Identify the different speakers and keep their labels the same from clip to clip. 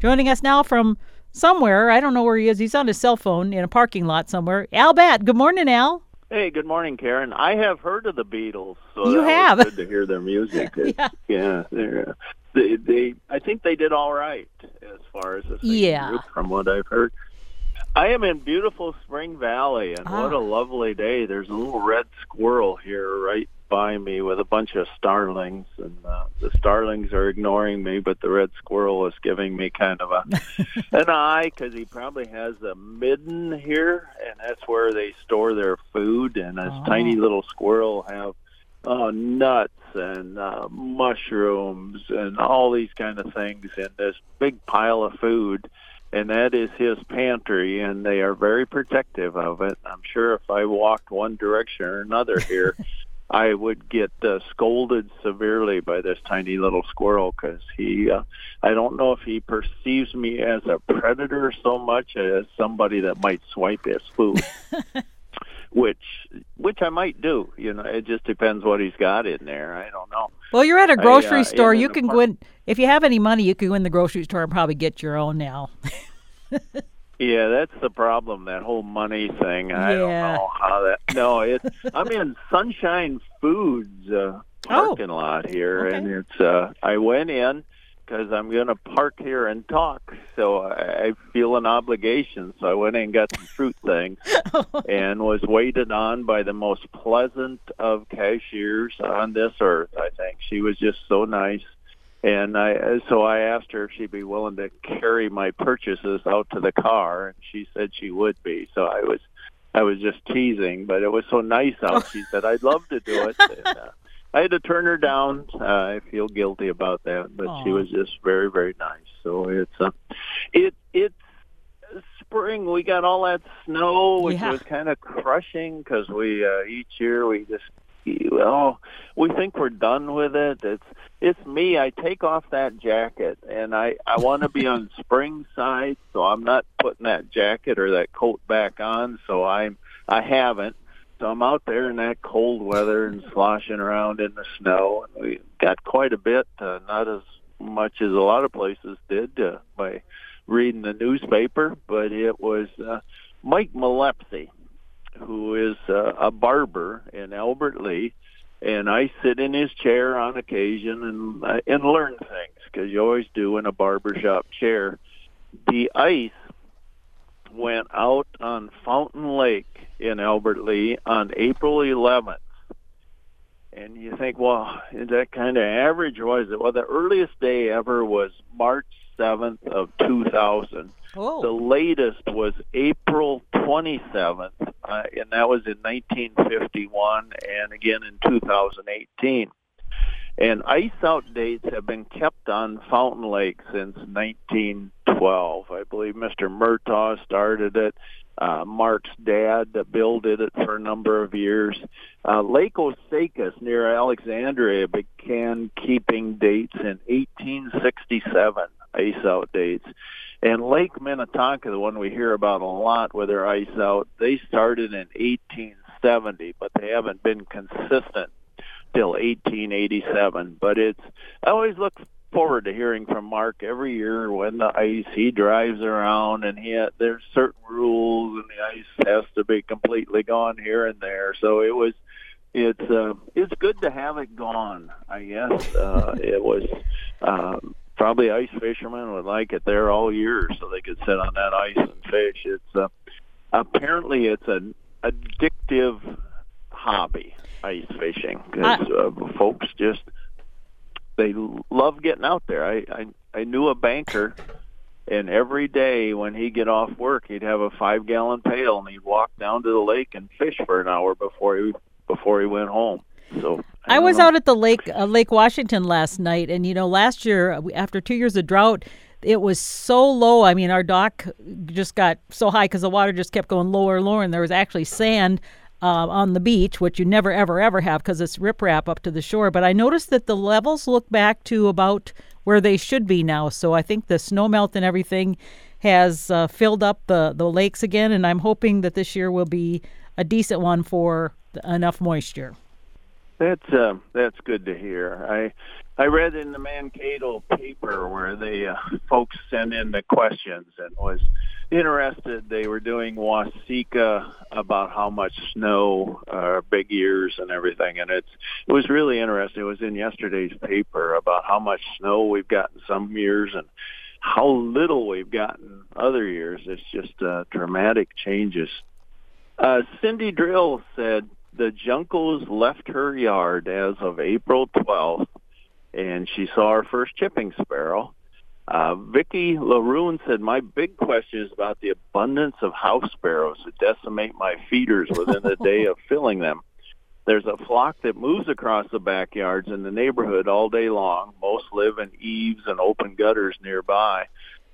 Speaker 1: Joining us now from somewhere, I don't know where he is. He's on his cell phone in a parking lot somewhere. Al Batt, Good morning, Al.
Speaker 2: Hey, good morning, Karen. I have heard of the Beatles, so
Speaker 1: You have.
Speaker 2: good to hear their music.
Speaker 1: Yeah.
Speaker 2: yeah, they're, uh, they, they, I think they did all right as far as the
Speaker 1: Yeah.
Speaker 2: group, from what I've heard. I am in beautiful Spring Valley, and what
Speaker 1: Ah.
Speaker 2: a lovely day! There's a little red squirrel here right by me with a bunch of starlings, and uh, the starlings are ignoring me, but the red squirrel is giving me kind of a an eye because he probably has a midden here, and that's where they store their food. And this
Speaker 1: Oh.
Speaker 2: tiny little squirrel have uh, nuts and uh, mushrooms and all these kind of things in this big pile of food. And that is his pantry, and they are very protective of it. I'm sure if I walked one direction or another here, I would get uh, scolded severely by this tiny little squirrel because he, uh, I don't know if he perceives me as a predator so much as somebody that might swipe his food, which, which I might do. You know, it just depends what he's got in there. I don't know.
Speaker 1: Well, you're at a grocery
Speaker 2: uh,
Speaker 1: store. You can go in if you have any money. You can go in the grocery store and probably get your own now.
Speaker 2: Yeah, that's the problem. That whole money thing. I don't know how that. No, it. I'm in Sunshine Foods uh, parking lot here,
Speaker 1: Oh, okay.
Speaker 2: and it's. uh I went in because I'm going to park here and talk, so I, I feel an obligation. So I went in and got some fruit things, and was waited on by the most pleasant of cashiers on this earth. I think she was just so nice. And I, so I asked her if she'd be willing to carry my purchases out to the car, and she said she would be. So I was, I was just teasing, but it was so nice out. She said I'd love to do it. And, uh, I had to turn her down. Uh, I feel guilty about that, but she was just very, very nice. So it's, uh, it, it's spring. We got all that snow, which
Speaker 1: Yeah.
Speaker 2: was kind of crushing because we uh, each year we just well we think we're done with it. It's it's me. I take off that jacket and I I want to be on spring side, so I'm not putting that jacket or that coat back on. So I'm I haven't. So I'm out there in that cold weather and sloshing around in the snow. And we got quite a bit, uh, not as much as a lot of places did uh, by reading the newspaper, but it was uh, Mike Malepsy, who is uh, a barber in Albert Lea, and I sit in his chair on occasion and uh, and learn things because you always do in a barbershop chair. The ice went out on Fountain Lake in Albert Lea on April 11th. And you think, well, is that kind of average is it? Well, the earliest day ever was March 7th of 2000. The
Speaker 1: oh,
Speaker 2: latest was April 27th, uh, and that was in 1951 and again in 2018. And ice out dates have been kept on Fountain Lake since 1912. I believe Mr. Murtaugh started it. Uh, Mark's dad, uh, it for a number of years. Uh, Lake Osakis near Alexandria began keeping dates in 1867, ice out dates. And Lake Minnetonka, the one we hear about a lot with their ice out, they started in 1870, but they haven't been consistent till 1887. But it's I always look forward to hearing from Mark every year when the ice he drives around and he there's certain rules and the ice has to be completely gone here and there. So it was it's uh, it's good to have it gone. I guess uh, it was. Um, probably ice fishermen would like it there all year, so they could sit on that ice and fish. It's uh, apparently it's an addictive hobby, ice fishing, because uh, folks just they love getting out there. I, I I knew a banker, and every day when he'd get off work, he'd have a five gallon pail and he'd walk down to the lake and fish for an hour before he before he went home. So
Speaker 1: I was
Speaker 2: know.
Speaker 1: out at the lake, uh, Lake Washington last night, and you know, last year uh, after two years of drought, it was so low. I mean, our dock just got so high because the water just kept going lower and lower, and there was actually sand uh, on the beach, which you never, ever, ever have because it's riprap up to the shore. But I noticed that the levels look back to about where they should be now. So I think the snow melt and everything has uh, filled up the, the lakes again, and I'm hoping that this year will be a decent one for enough moisture.
Speaker 2: That's uh, that's good to hear. I I read in the Mankato paper where the uh, folks sent in the questions and was interested. They were doing Waseca about how much snow, uh, big years and everything, and it's it was really interesting. It was in yesterday's paper about how much snow we've gotten some years and how little we've gotten other years. It's just uh, dramatic changes. Uh, Cindy Drill said the Juncos left her yard as of April 12th, and she saw her first chipping sparrow. Uh, Vicki Laroon said, my big question is about the abundance of house sparrows who decimate my feeders within a day of filling them. There's a flock that moves across the backyards in the neighborhood all day long. Most live in eaves and open gutters nearby.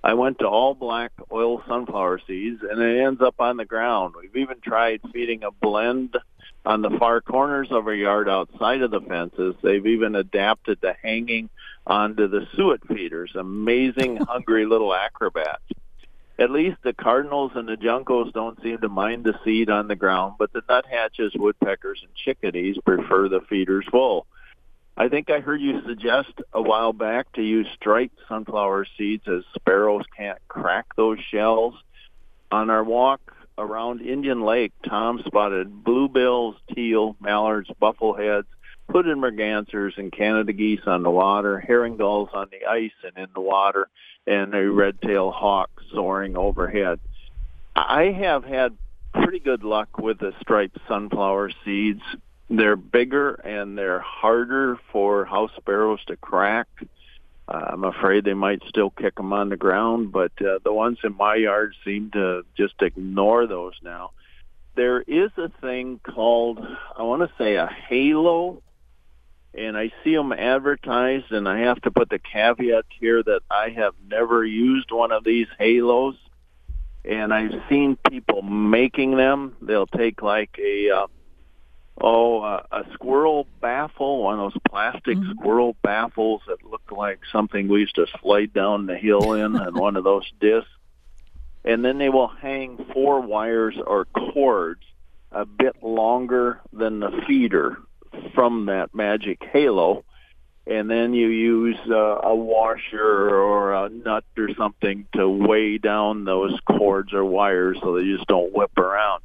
Speaker 2: I went to all black oil sunflower seeds and it ends up on the ground. We've even tried feeding a blend on the far corners of our yard outside of the fences. They've even adapted to hanging onto the suet feeders. Amazing, hungry little acrobats. At least the cardinals and the juncos don't seem to mind the seed on the ground, but the nuthatches, woodpeckers, and chickadees prefer the feeders full. I think I heard you suggest a while back to use striped sunflower seeds as sparrows can't crack those shells. On our walk around Indian Lake, Tom spotted bluebills, teal, mallards, buffleheads, hooded mergansers, and Canada geese on the water, herring gulls on the ice and in the water, and a red-tailed hawk soaring overhead. I have had pretty good luck with the striped sunflower seeds. They're bigger and they're harder for house sparrows to crack. Uh, I'm afraid they might still kick them on the ground, but uh, the ones in my yard seem to just ignore those now. There is a thing called, I want to say a halo, and I see them advertised, and I have to put the caveat here that I have never used one of these halos, and I've seen people making them. They'll take like a uh, oh, uh, a squirrel baffle, one of those plastic mm-hmm. squirrel baffles that look like something we used to slide down the hill in, and one of those discs. And then they will hang four wires or cords a bit longer than the feeder from that magic halo. And then you use uh, a washer or a nut or something to weigh down those cords or wires so they just don't whip around.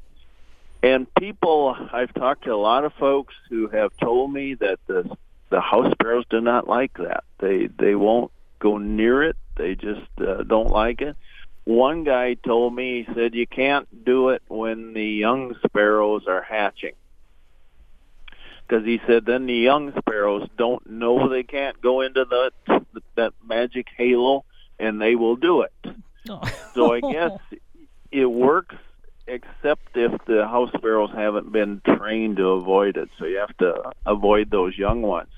Speaker 2: And people, I've talked to a lot of folks who have told me that the the house sparrows do not like that. They they won't go near it. They just uh, don't like it. One guy told me he said you can't do it when the young sparrows are hatching because he said then the young sparrows don't know they can't go into the that magic halo and they will do it. Oh. so I guess it works except if the house sparrows haven't been trained to avoid it. So you have to avoid those young ones.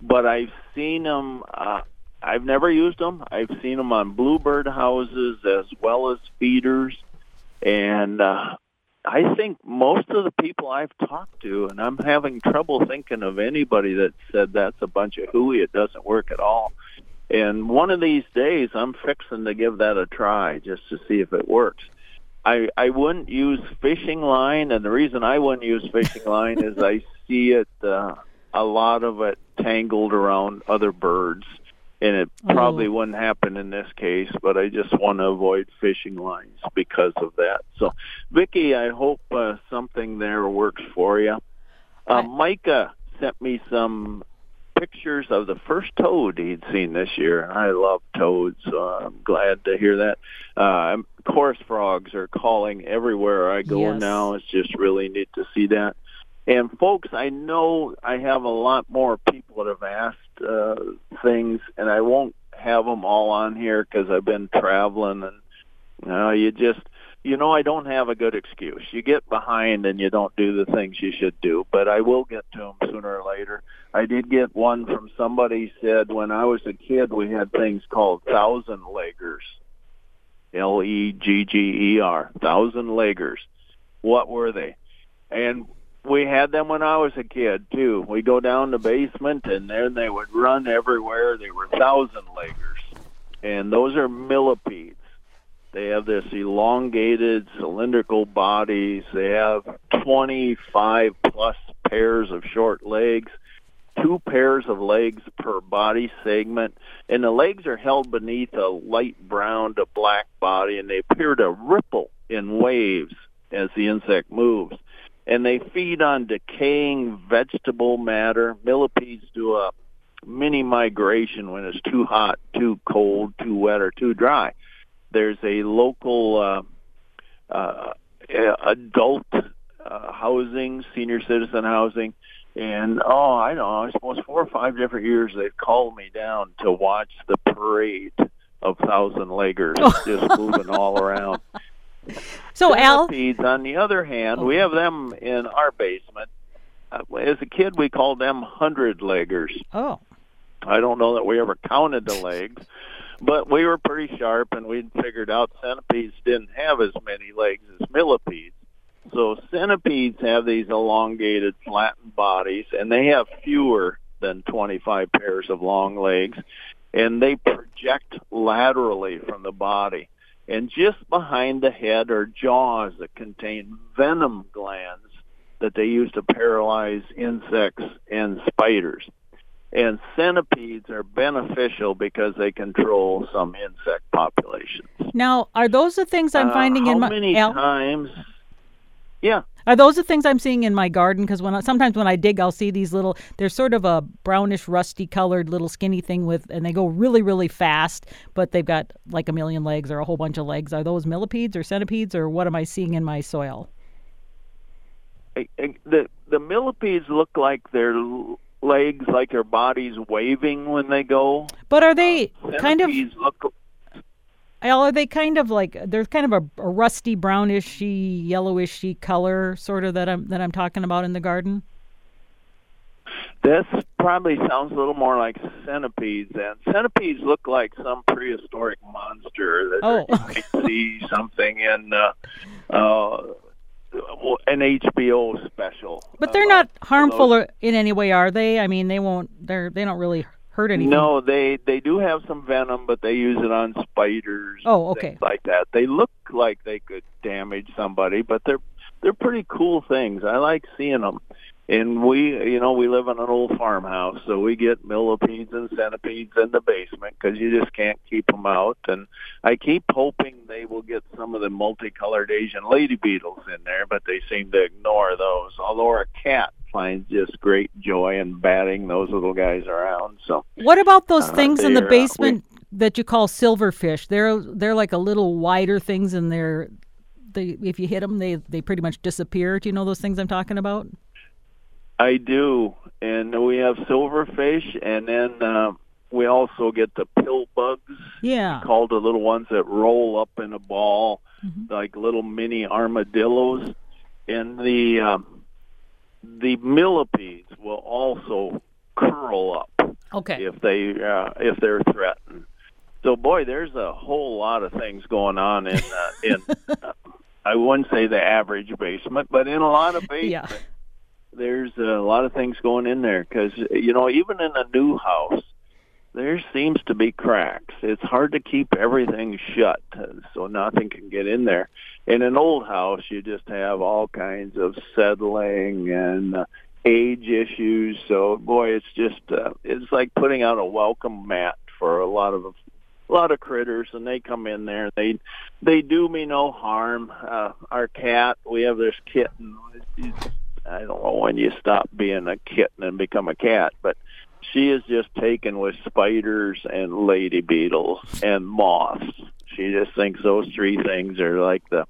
Speaker 2: But I've seen them. Uh, I've never used them. I've seen them on bluebird houses as well as feeders, and uh, I think most of the people I've talked to, and I'm having trouble thinking of anybody that said that's a bunch of hooey. It doesn't work at all. And one of these days, I'm fixing to give that a try just to see if it works. I I wouldn't use fishing line, and the reason I wouldn't use fishing line is I see it uh, a lot of it tangled around other birds, and it oh. probably wouldn't happen in this case. But I just want to avoid fishing lines because of that. So, Vicki, I hope uh, something there works for you. Uh, Micah sent me some pictures of the first toad he'd seen this year. I love toads, so I'm glad to hear that. Uh, chorus frogs are calling everywhere I go yes. now. It's just really neat to see that. And folks, I know I have a lot more people that have asked uh, things, and I won't have them all on here because I've been traveling, and you know, you just you know I don't have a good excuse. You get behind and you don't do the things you should do, but I will get to them sooner or later. I did get one from somebody said when I was a kid we had things called thousand leggers. L E G G E R, thousand leggers. What were they? And we had them when I was a kid too. We go down the basement and there they would run everywhere. They were thousand leggers. And those are millipedes. They have this elongated cylindrical bodies. They have 25 plus pairs of short legs two pairs of legs per body segment, and the legs are held beneath a light brown to black body, and they appear to ripple in waves as the insect moves. And they feed on decaying vegetable matter. Millipedes do a mini migration when it's too hot, too cold, too wet, or too dry. There's a local uh, uh, adult uh, housing, senior citizen housing, and oh, I don't know, I suppose four or five different years they've called me down to watch the parade of thousand leggers just moving all around.
Speaker 1: So
Speaker 2: Centipedes, Al, on the other hand, we have them in our basement. Uh, as a kid, we called them hundred leggers.
Speaker 1: Oh.
Speaker 2: I don't know that we ever counted the legs, but we were pretty sharp, and we'd figured out centipedes didn't have as many legs as millipedes. So centipedes have these elongated, flattened bodies, and they have fewer than 25 pairs of long legs, and they project laterally from the body. And just behind the head are jaws that contain venom glands that they use to paralyze insects and spiders. And centipedes are beneficial because they control some insect populations.
Speaker 1: Now, are those the things I'm finding
Speaker 2: uh,
Speaker 1: in
Speaker 2: my?
Speaker 1: How
Speaker 2: many
Speaker 1: Al,
Speaker 2: times? Yeah.
Speaker 1: Are those the things I'm seeing in my garden? Because when I, sometimes when I dig, I'll see these little. They're sort of a brownish, rusty colored little skinny thing with, and they go really, really fast. But they've got like a million legs or a whole bunch of legs. Are those millipedes or centipedes or what am I seeing in my soil?
Speaker 2: The the millipedes look like their legs, like their bodies waving when they go.
Speaker 1: But are they
Speaker 2: uh,
Speaker 1: kind of?
Speaker 2: Look,
Speaker 1: are they kind of like there's kind of a, a rusty brownishy yellowishy color sort of that I'm that I'm talking about in the garden?
Speaker 2: This probably sounds a little more like centipedes, and centipedes look like some prehistoric monster that
Speaker 1: oh,
Speaker 2: you might see something in uh, uh, an HBO special.
Speaker 1: But they're not uh, harmful or in any way, are they? I mean, they won't. They're they don't really hurt anything.
Speaker 2: No, they they do have some venom, but they use it on spiders.
Speaker 1: Oh, okay.
Speaker 2: Things like that. They look like they could damage somebody, but they're they're pretty cool things. I like seeing them. And we, you know, we live in an old farmhouse, so we get millipedes and centipedes in the basement because you just can't keep them out. And I keep hoping they will get some of the multicolored Asian lady beetles in there, but they seem to ignore those. Although our cat finds just great joy in batting those little guys around. So,
Speaker 1: what about those uh, things in the basement uh, we, that you call silverfish? They're they're like a little wider things, and they're they if you hit them, they they pretty much disappear. Do you know those things I'm talking about?
Speaker 2: I do, and we have silverfish, and then uh, we also get the pill bugs.
Speaker 1: Yeah,
Speaker 2: called the little ones that roll up in a ball,
Speaker 1: mm-hmm.
Speaker 2: like little mini armadillos. And the um, the millipedes will also curl up.
Speaker 1: Okay.
Speaker 2: If they uh, if they're threatened. So boy, there's a whole lot of things going on in uh, in. uh, I wouldn't say the average basement, but in a lot of basements.
Speaker 1: Yeah
Speaker 2: there's a lot of things going in there because you know even in a new house there seems to be cracks. It's hard to keep everything shut so nothing can get in there. In an old house you just have all kinds of settling and uh, age issues so boy it's just uh, it's like putting out a welcome mat for a lot of a lot of critters and they come in there they they do me no harm. Uh our cat we have this kitten I don't know when you stop being a kitten and become a cat, but she is just taken with spiders and lady beetles and moths. She just thinks those three things are like the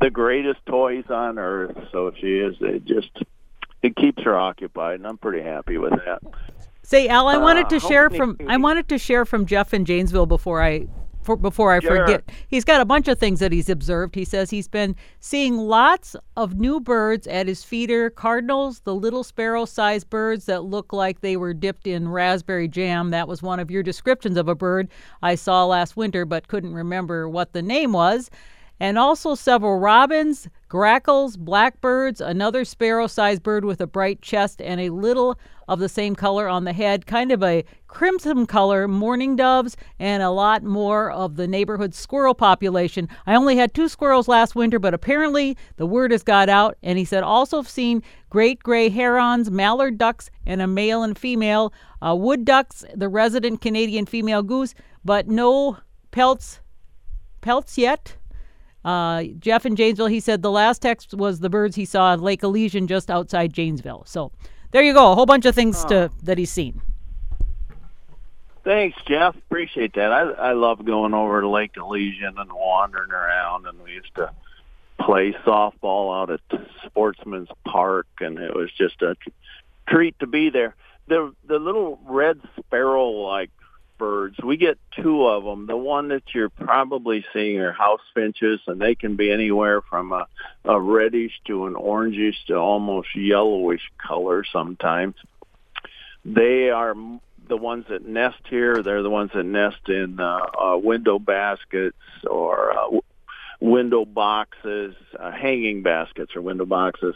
Speaker 2: the greatest toys on earth. So she is it just it keeps her occupied, and I'm pretty happy with that.
Speaker 1: Say, Al, I wanted to
Speaker 2: uh,
Speaker 1: share from I wanted to share from Jeff in Janesville before I for, before I
Speaker 2: sure.
Speaker 1: forget. He's got a bunch of things that he's observed. He says he's been seeing lots of new birds at his feeder cardinals, the little sparrow sized birds that look like they were dipped in raspberry jam. That was one of your descriptions of a bird I saw last winter, but couldn't remember what the name was. And also several robins, grackles, blackbirds, another sparrow sized bird with a bright chest and a little of the same color on the head, kind of a crimson color, mourning doves, and a lot more of the neighborhood squirrel population. I only had two squirrels last winter, but apparently the word has got out. And he said also seen great gray herons, mallard ducks, and a male and female, uh, wood ducks, the resident Canadian female goose, but no pelts pelts yet. Uh, Jeff in Janesville, he said the last text was the birds he saw in Lake Elysian just outside Janesville. So there you go, a whole bunch of things to, that he's seen.
Speaker 2: Thanks, Jeff. Appreciate that. I I love going over to Lake Elysian and wandering around, and we used to play softball out at Sportsman's Park, and it was just a treat to be there. The the little red sparrow like birds. We get two of them. The one that you're probably seeing are house finches, and they can be anywhere from a, a reddish to an orangish to almost yellowish color sometimes. They are the ones that nest here. They're the ones that nest in uh, uh, window baskets or uh, window boxes, uh, hanging baskets or window boxes.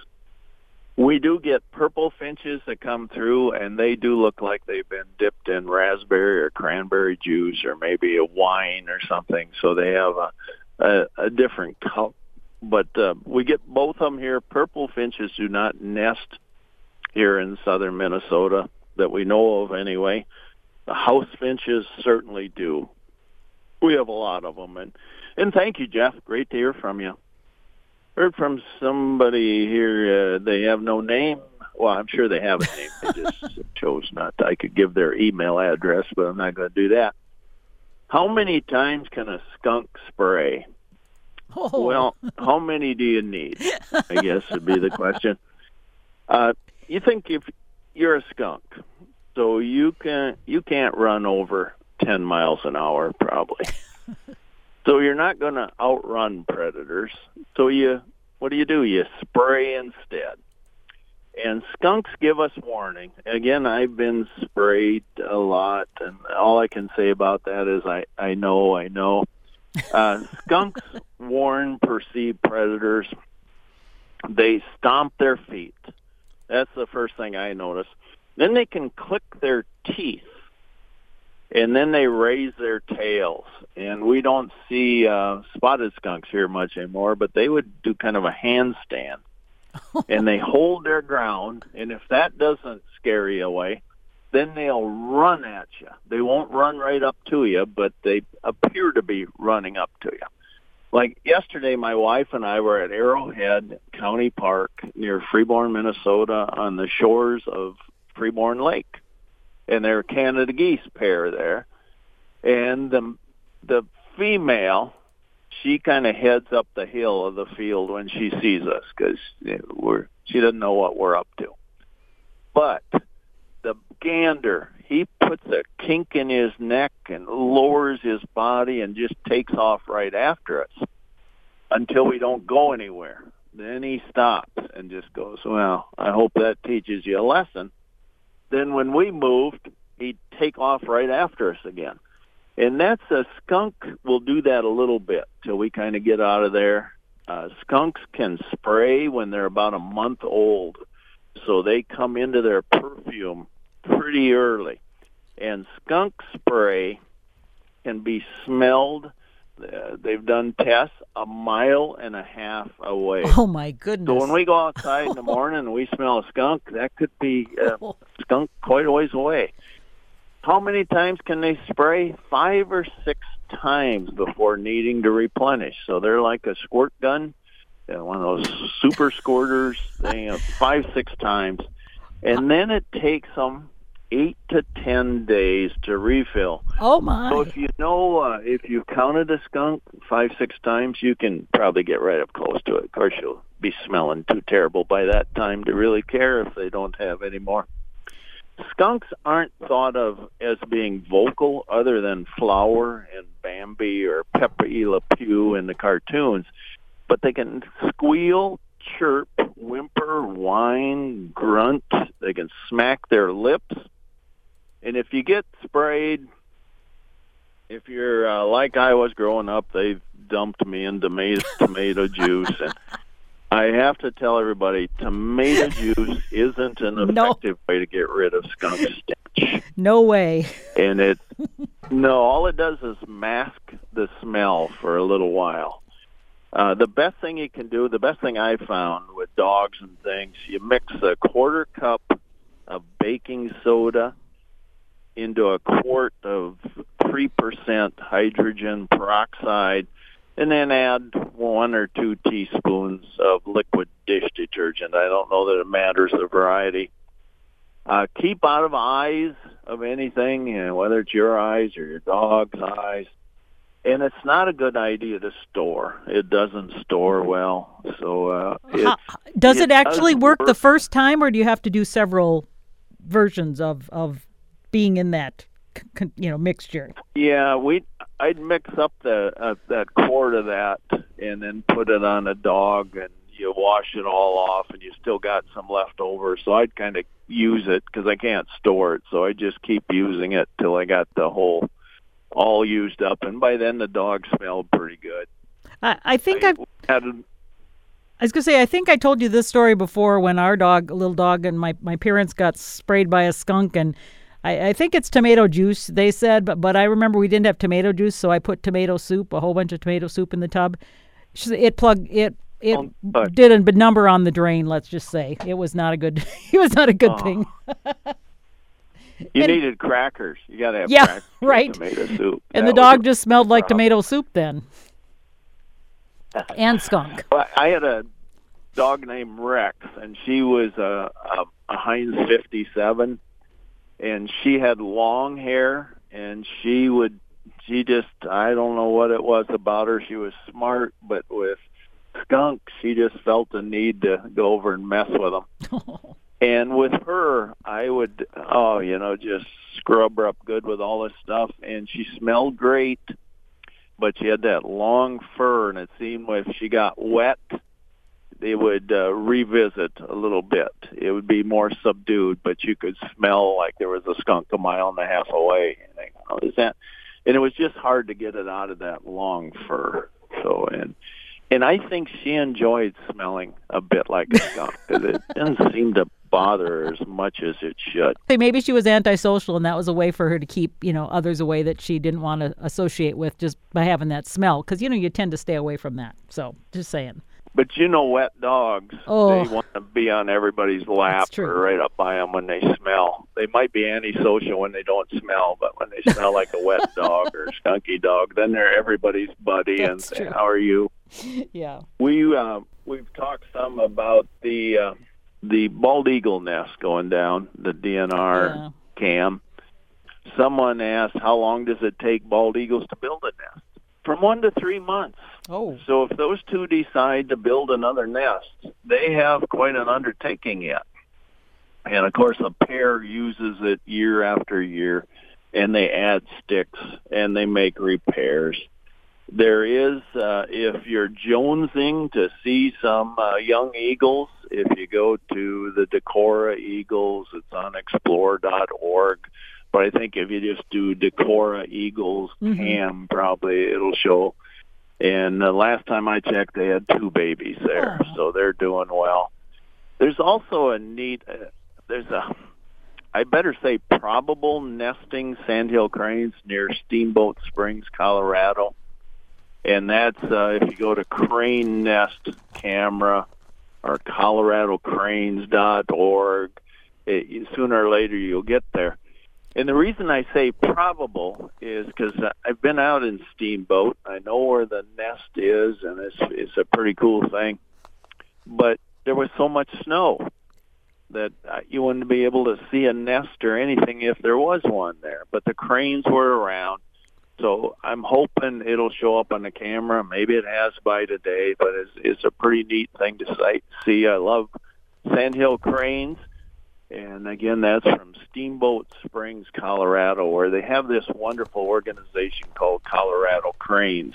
Speaker 2: We do get purple finches that come through, and they do look like they've been dipped in raspberry or cranberry juice or maybe a wine or something. So they have a a, a different color. But uh, we get both of them here. Purple finches do not nest here in southern Minnesota that we know of, anyway. The house finches certainly do. We have a lot of them, and and thank you, Jeff. Great to hear from you heard from somebody here. Uh, they have no name. Well, I'm sure they have a name. They just chose not. To. I could give their email address, but I'm not going to do that. How many times can a skunk spray? Oh. Well, how many do you need? I guess would be the question. Uh, you think if you're a skunk, so you can you can't run over ten miles an hour probably. So you're not going to outrun predators. So you, what do you do? You spray instead. And skunks give us warning. Again, I've been sprayed a lot, and all I can say about that is I, I know, I know. Uh, skunks warn perceived predators. They stomp their feet. That's the first thing I notice. Then they can click their teeth and then they raise their tails. And we don't see uh, spotted skunks here much anymore, but they would do kind of a handstand, and they hold their ground. And if that doesn't scare you away, then they'll run at you. They won't run right up to you, but they appear to be running up to you. Like yesterday, my wife and I were at Arrowhead County Park near Freeborn, Minnesota, on the shores of Freeborn Lake and their Canada geese pair there, and the the female she kind of heads up the hill of the field when she sees us because we're she doesn't know what we're up to. But the gander, he puts a kink in his neck and lowers his body and just takes off right after us until we don't go anywhere. Then he stops and just goes, well, I hope that teaches you a lesson then when we moved, he'd take off right after us again. And that's a skunk will do that a little bit till we kind of get out of there. Uh, skunks can spray when they're about a month old, so they come into their perfume pretty early. And skunk spray can be smelled uh, they've done tests a mile and a half away.
Speaker 1: Oh my goodness!
Speaker 2: So when we go outside in the morning and we smell a skunk, that could be a skunk quite a ways away. How many times can they spray? Five or six times before needing to replenish. So they're like a squirt gun, uh, one of those super squirters. They you know, five six times, and then it takes them eight to ten days to refill.
Speaker 1: Oh my!
Speaker 2: So if you know, uh, if you counted a skunk five six times, you can probably get right up close to it. Of course, you'll be smelling too terrible by that time to really care if they don't have any more. Skunks aren't thought of as being vocal other than Flower and Bambi or Pepe Le Pew in the cartoons, but they can squeal, chirp, whimper, whine, grunt. They can smack their lips and if you get sprayed, if you're uh, like I was growing up, they've dumped me in tomato tomato juice and I have to tell everybody tomato juice isn't an
Speaker 1: No.
Speaker 2: effective way to get rid of skunk stench.
Speaker 1: No way.
Speaker 2: And it no, all it does is mask the smell for a little while. Uh, the best thing you can do, the best thing I found with dogs and things, you mix a quarter cup of baking soda into a quart of 3% hydrogen peroxide and then add one or two teaspoons of liquid dish detergent. I don't know that it matters the variety. Uh, keep out of eyes of anything, you know, whether it's your eyes or your dog's eyes. And it's not a good idea to store. It doesn't store well. So uh, it's,
Speaker 1: How- does it,
Speaker 2: it
Speaker 1: actually
Speaker 2: does
Speaker 1: work the first time, or do you have to do several versions of of being in that you know mixture?
Speaker 2: Yeah, we I'd mix up the uh, that quart of that and then put it on a dog and you wash it all off and you still got some left over. So I'd kind of use it because I can't store it. So I just keep using it till I got the whole all used up. And by then the dog smelled pretty good.
Speaker 1: I, I think I've
Speaker 2: had
Speaker 1: I was gonna say, I think I told you this story before when our dog, little dog, and my, my parents got sprayed by a skunk, and I, I think it's tomato juice. They said, but but I remember we didn't have tomato juice, so I put tomato soup, a whole bunch of tomato soup in the tub. It plugged it. It
Speaker 2: um, good.
Speaker 1: did a number on the drain. Let's just say it was not a good. it was not a good
Speaker 2: Oh.
Speaker 1: thing.
Speaker 2: you
Speaker 1: And-
Speaker 2: needed crackers. You got to have
Speaker 1: Yeah,
Speaker 2: crackers
Speaker 1: right.
Speaker 2: tomato soup.
Speaker 1: And
Speaker 2: That
Speaker 1: the dog just smelled like
Speaker 2: problem.
Speaker 1: tomato soup then, and skunk.
Speaker 2: Well, I had a dog named Rex, and she was a, a, a Heinz 57, and she had long hair, and she would, she just, I don't know what it was about her. She was smart, but with skunk, she just felt the need to go over and mess with them. And with her, I would, oh, you know, just scrub her up good with all this stuff, and she smelled great but she had that long fur, and it seemed if she got wet, they would uh, revisit a little bit. It would be more subdued, but you could smell like there was a skunk a mile and a half away. And I, oh, is that? And it was just hard to get it out of that long fur. So and and I think she enjoyed smelling a bit like a skunk because it didn't seem to bother her as much as it should.
Speaker 1: Maybe she was antisocial, and that was a way for her to keep you know others away that she didn't want to associate with just by having that smell. Because you know you tend to stay away from that. So just saying.
Speaker 2: But you know, wet dogs,
Speaker 1: Oh.
Speaker 2: they want to be on everybody's lap or right up by them when they smell. They might be antisocial when they don't smell, but when they smell like a wet dog or a skunky dog, then they're everybody's buddy and
Speaker 1: That's
Speaker 2: say,
Speaker 1: true.
Speaker 2: "How are you?"
Speaker 1: Yeah.
Speaker 2: We uh, we've talked some about the uh, the bald eagle nest going down the DNR
Speaker 1: Yeah.
Speaker 2: cam. Someone asked, "How long does it take bald eagles to build a nest?" From one to three months.
Speaker 1: Oh.
Speaker 2: So if those two decide to build another nest, they have quite an undertaking yet. And of course, a pair uses it year after year, and they add sticks and they make repairs. There is, uh, if you're jonesing to see some uh, young eagles, if you go to the Decorah Eagles, it's on explore.org. But I think if you just do Decorah Eagles
Speaker 1: Mhm.
Speaker 2: cam, probably it'll show. And the last time I checked, they had two babies there,
Speaker 1: Oh.
Speaker 2: so they're doing well. There's also a neat. Uh, there's a. I better say probable nesting sandhill cranes near Steamboat Springs, Colorado, and that's uh, if you go to Crane Nest Camera or ColoradoCranes.org. It, sooner or later you'll get there. And the reason I say probable is because I've been out in Steamboat. I know where the nest is, and it's it's a pretty cool thing. But there was so much snow that you wouldn't be able to see a nest or anything if there was one there. But the cranes were around, so I'm hoping it'll show up on the camera. Maybe it has by today, but it's it's a pretty neat thing to see. I love sandhill cranes. And again, that's from Steamboat Springs, Colorado, where they have this wonderful organization called Colorado Cranes,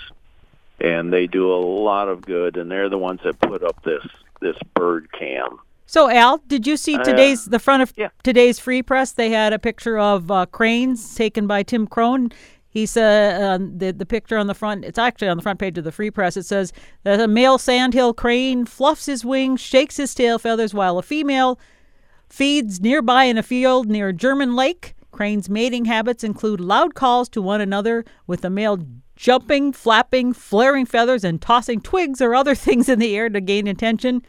Speaker 2: and they do a lot of good. And they're the ones that put up this this bird cam.
Speaker 1: So Al, did you see
Speaker 2: Uh,
Speaker 1: today's the front of
Speaker 2: yeah.
Speaker 1: today's Free Press? They had a picture of uh, cranes taken by Tim Krohn. He said uh, the the picture on the front. It's actually on the front page of the Free Press. It says that a male sandhill crane fluffs his wings, shakes his tail feathers, while a female feeds nearby in a field near German Lake. Cranes' mating habits include loud calls to one another, with the male jumping, flapping, flaring feathers, and tossing twigs or other things in the air to gain attention.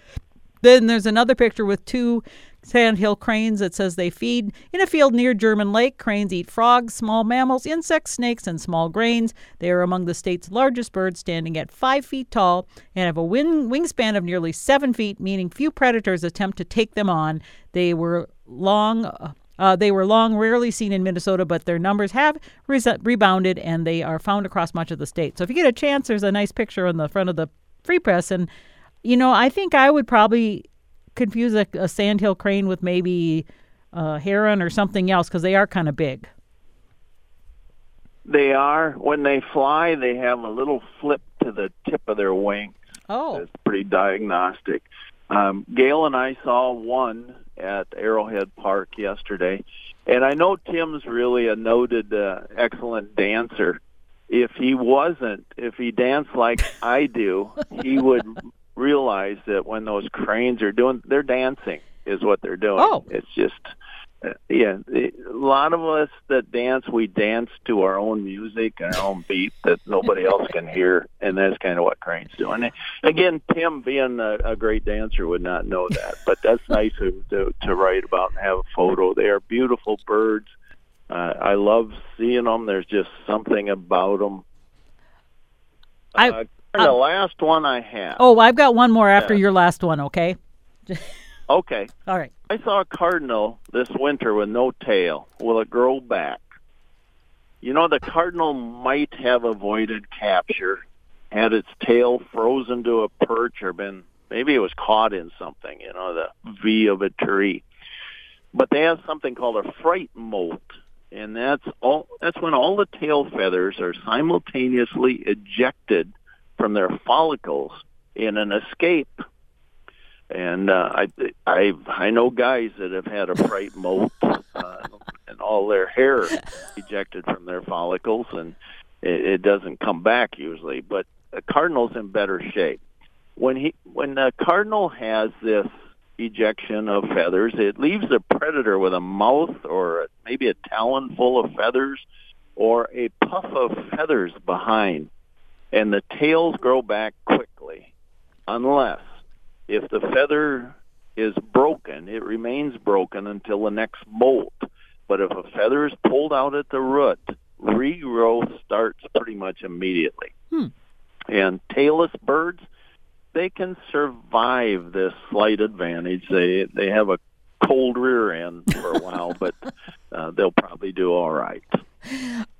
Speaker 1: Then there's another picture with two sandhill cranes it says they feed in a field near German Lake. Cranes eat frogs, small mammals, insects, snakes, and small grains. They are among the state's largest birds, standing at five feet tall and have a wing- wingspan of nearly seven feet, meaning few predators attempt to take them on. They were long. Uh, they were long, rarely seen in Minnesota, but their numbers have re- rebounded and they are found across much of the state. So if you get a chance, there's a nice picture on the front of the Free Press, and you know, I think I would probably confuse a, a sandhill crane with maybe a heron or something else because they are kind of big.
Speaker 2: They are. When they fly, they have a little flip to the tip of their wings.
Speaker 1: Oh.
Speaker 2: It's pretty diagnostic. Um, Gail and I saw one at Arrowhead Park yesterday, and I know Tim's really a noted, uh, excellent dancer. If he wasn't, if he danced like I do, he would realize that when those cranes are doing, they're dancing is what they're doing.
Speaker 1: Oh.
Speaker 2: It's just, uh, yeah, a lot of us that dance, we dance to our own music and our own beat that nobody else can hear, and that's kind of what cranes do. And again, Tim, being a, a great dancer, would not know that, but that's nice to, to to write about and have a photo. They are beautiful birds. Uh, I love seeing them. There's just something about them.
Speaker 1: I-
Speaker 2: uh, the last one I have.
Speaker 1: Oh, I've got one more after
Speaker 2: Yeah.
Speaker 1: your last one, okay?
Speaker 2: Okay.
Speaker 1: All right.
Speaker 2: I saw a cardinal this winter with no tail. Will it grow back? You know, the cardinal might have avoided capture had its tail frozen to a perch or been maybe it was caught in something, you know, the V of a tree. But they have something called a fright molt, and that's all that's when all the tail feathers are simultaneously ejected from their follicles in an escape. And uh, I I I know guys that have had a fright molt uh, and all their hair ejected from their follicles, and it, it doesn't come back usually. But a cardinal's in better shape. When he when a cardinal has this ejection of feathers, it leaves the predator with a mouth or maybe a talon full of feathers or a puff of feathers behind, and the tails grow back quickly, unless if the feather is broken, it remains broken until the next molt. But if a feather is pulled out at the root, regrowth starts pretty much immediately.
Speaker 1: Hmm.
Speaker 2: And tailless birds, they can survive this slight advantage. They they have a cold rear end for a while, but uh, they'll probably do all right.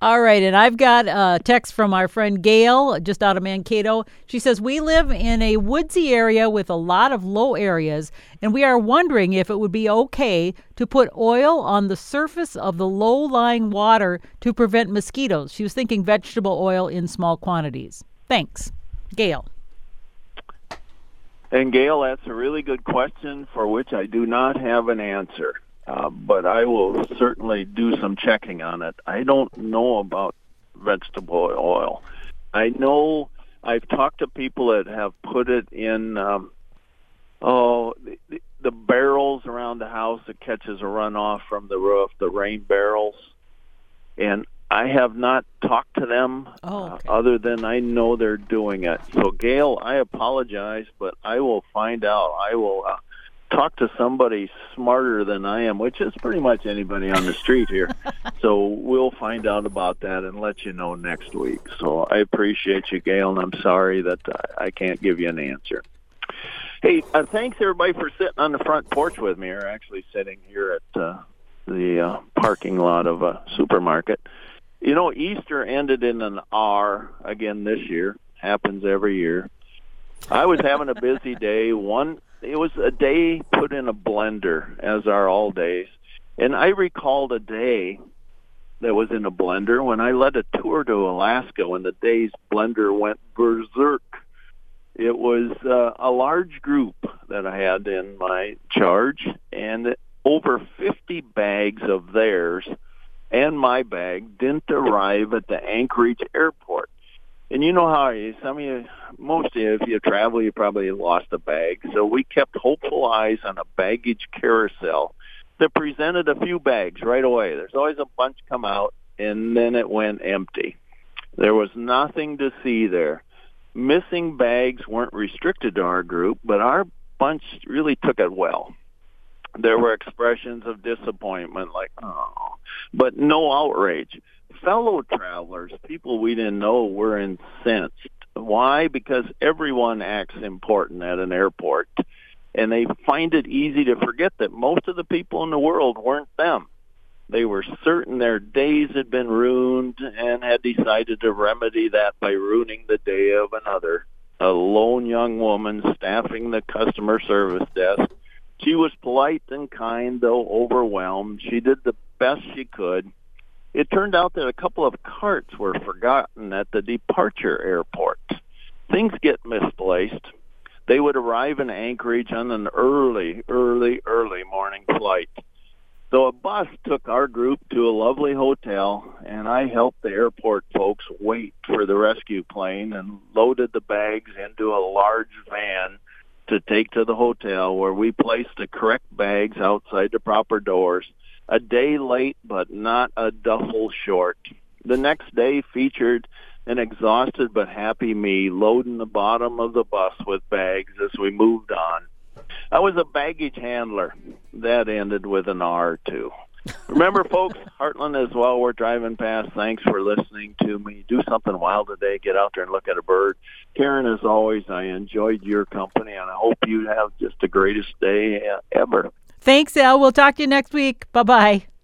Speaker 1: All right, and I've got a text from our friend Gail, just out of Mankato. She says, We live in a woodsy area with a lot of low areas, and we are wondering if it would be okay to put oil on the surface of the low lying water to prevent mosquitoes. She was thinking vegetable oil in small quantities. Thanks, Gail.
Speaker 2: And Gail, that's a really good question for which I do not have an answer. Uh, but I will certainly do some checking on it. I don't know about vegetable oil. I know I've talked to people that have put it in um, oh the, the barrels around the house that catches a runoff from the roof, the rain barrels, and I have not talked to them
Speaker 1: Oh, okay.
Speaker 2: uh, other than I know they're doing it. So Gail, I apologize, but I will find out. I will. Uh, talk to somebody smarter than I am, which is pretty much anybody on the street here. so we'll find out about that and let you know next week. So I appreciate you, Gail, and I'm sorry that I can't give you an answer. Hey, uh, thanks everybody for sitting on the front porch with me. We're actually sitting here at uh, the uh, parking lot of a supermarket. You know, Easter ended in an R again this year. Happens every year. I was having a busy day. One, it was a day put in a blender, as are all days. And I recalled a day that was in a blender when I led a tour to Alaska when the day's blender went berserk. It was uh, a large group that I had in my charge, and over 50 bags of theirs and my bag didn't arrive at the Anchorage airport. And you know how some of you, most of you, if you travel, you probably lost a bag. So we kept hopeful eyes on a baggage carousel that presented a few bags right away. There's always a bunch come out, and then it went empty. There was nothing to see there. Missing bags weren't restricted to our group, but our bunch really took it well. There were expressions of disappointment, like, oh, but no outrage. Fellow travelers, people we didn't know, were incensed. Why? Because everyone acts important at an airport, and they find it easy to forget that most of the people in the world weren't them. They were certain their days had been ruined and had decided to remedy that by ruining the day of another. A lone young woman staffing the customer service desk she was polite and kind, though overwhelmed. She did the best she could. It turned out that a couple of carts were forgotten at the departure airport. Things get misplaced. They would arrive in Anchorage on an early, early, early morning flight. So a bus took our group to a lovely hotel, and I helped the airport folks wait for the rescue plane and loaded the bags into a large van to take to the hotel where we placed the correct bags outside the proper doors. A day late, but not a duffel short. The next day featured an exhausted but happy me loading the bottom of the bus with bags as we moved on. I was a baggage handler. That ended with an R too. Remember, folks, Heartland as well. We're driving past. Thanks for listening to me. Do something wild today. Get out there and look at a bird. Karen, as always, I enjoyed your company, and I hope you have just the greatest day ever.
Speaker 1: Thanks, Al. We'll talk to you next week. Bye bye.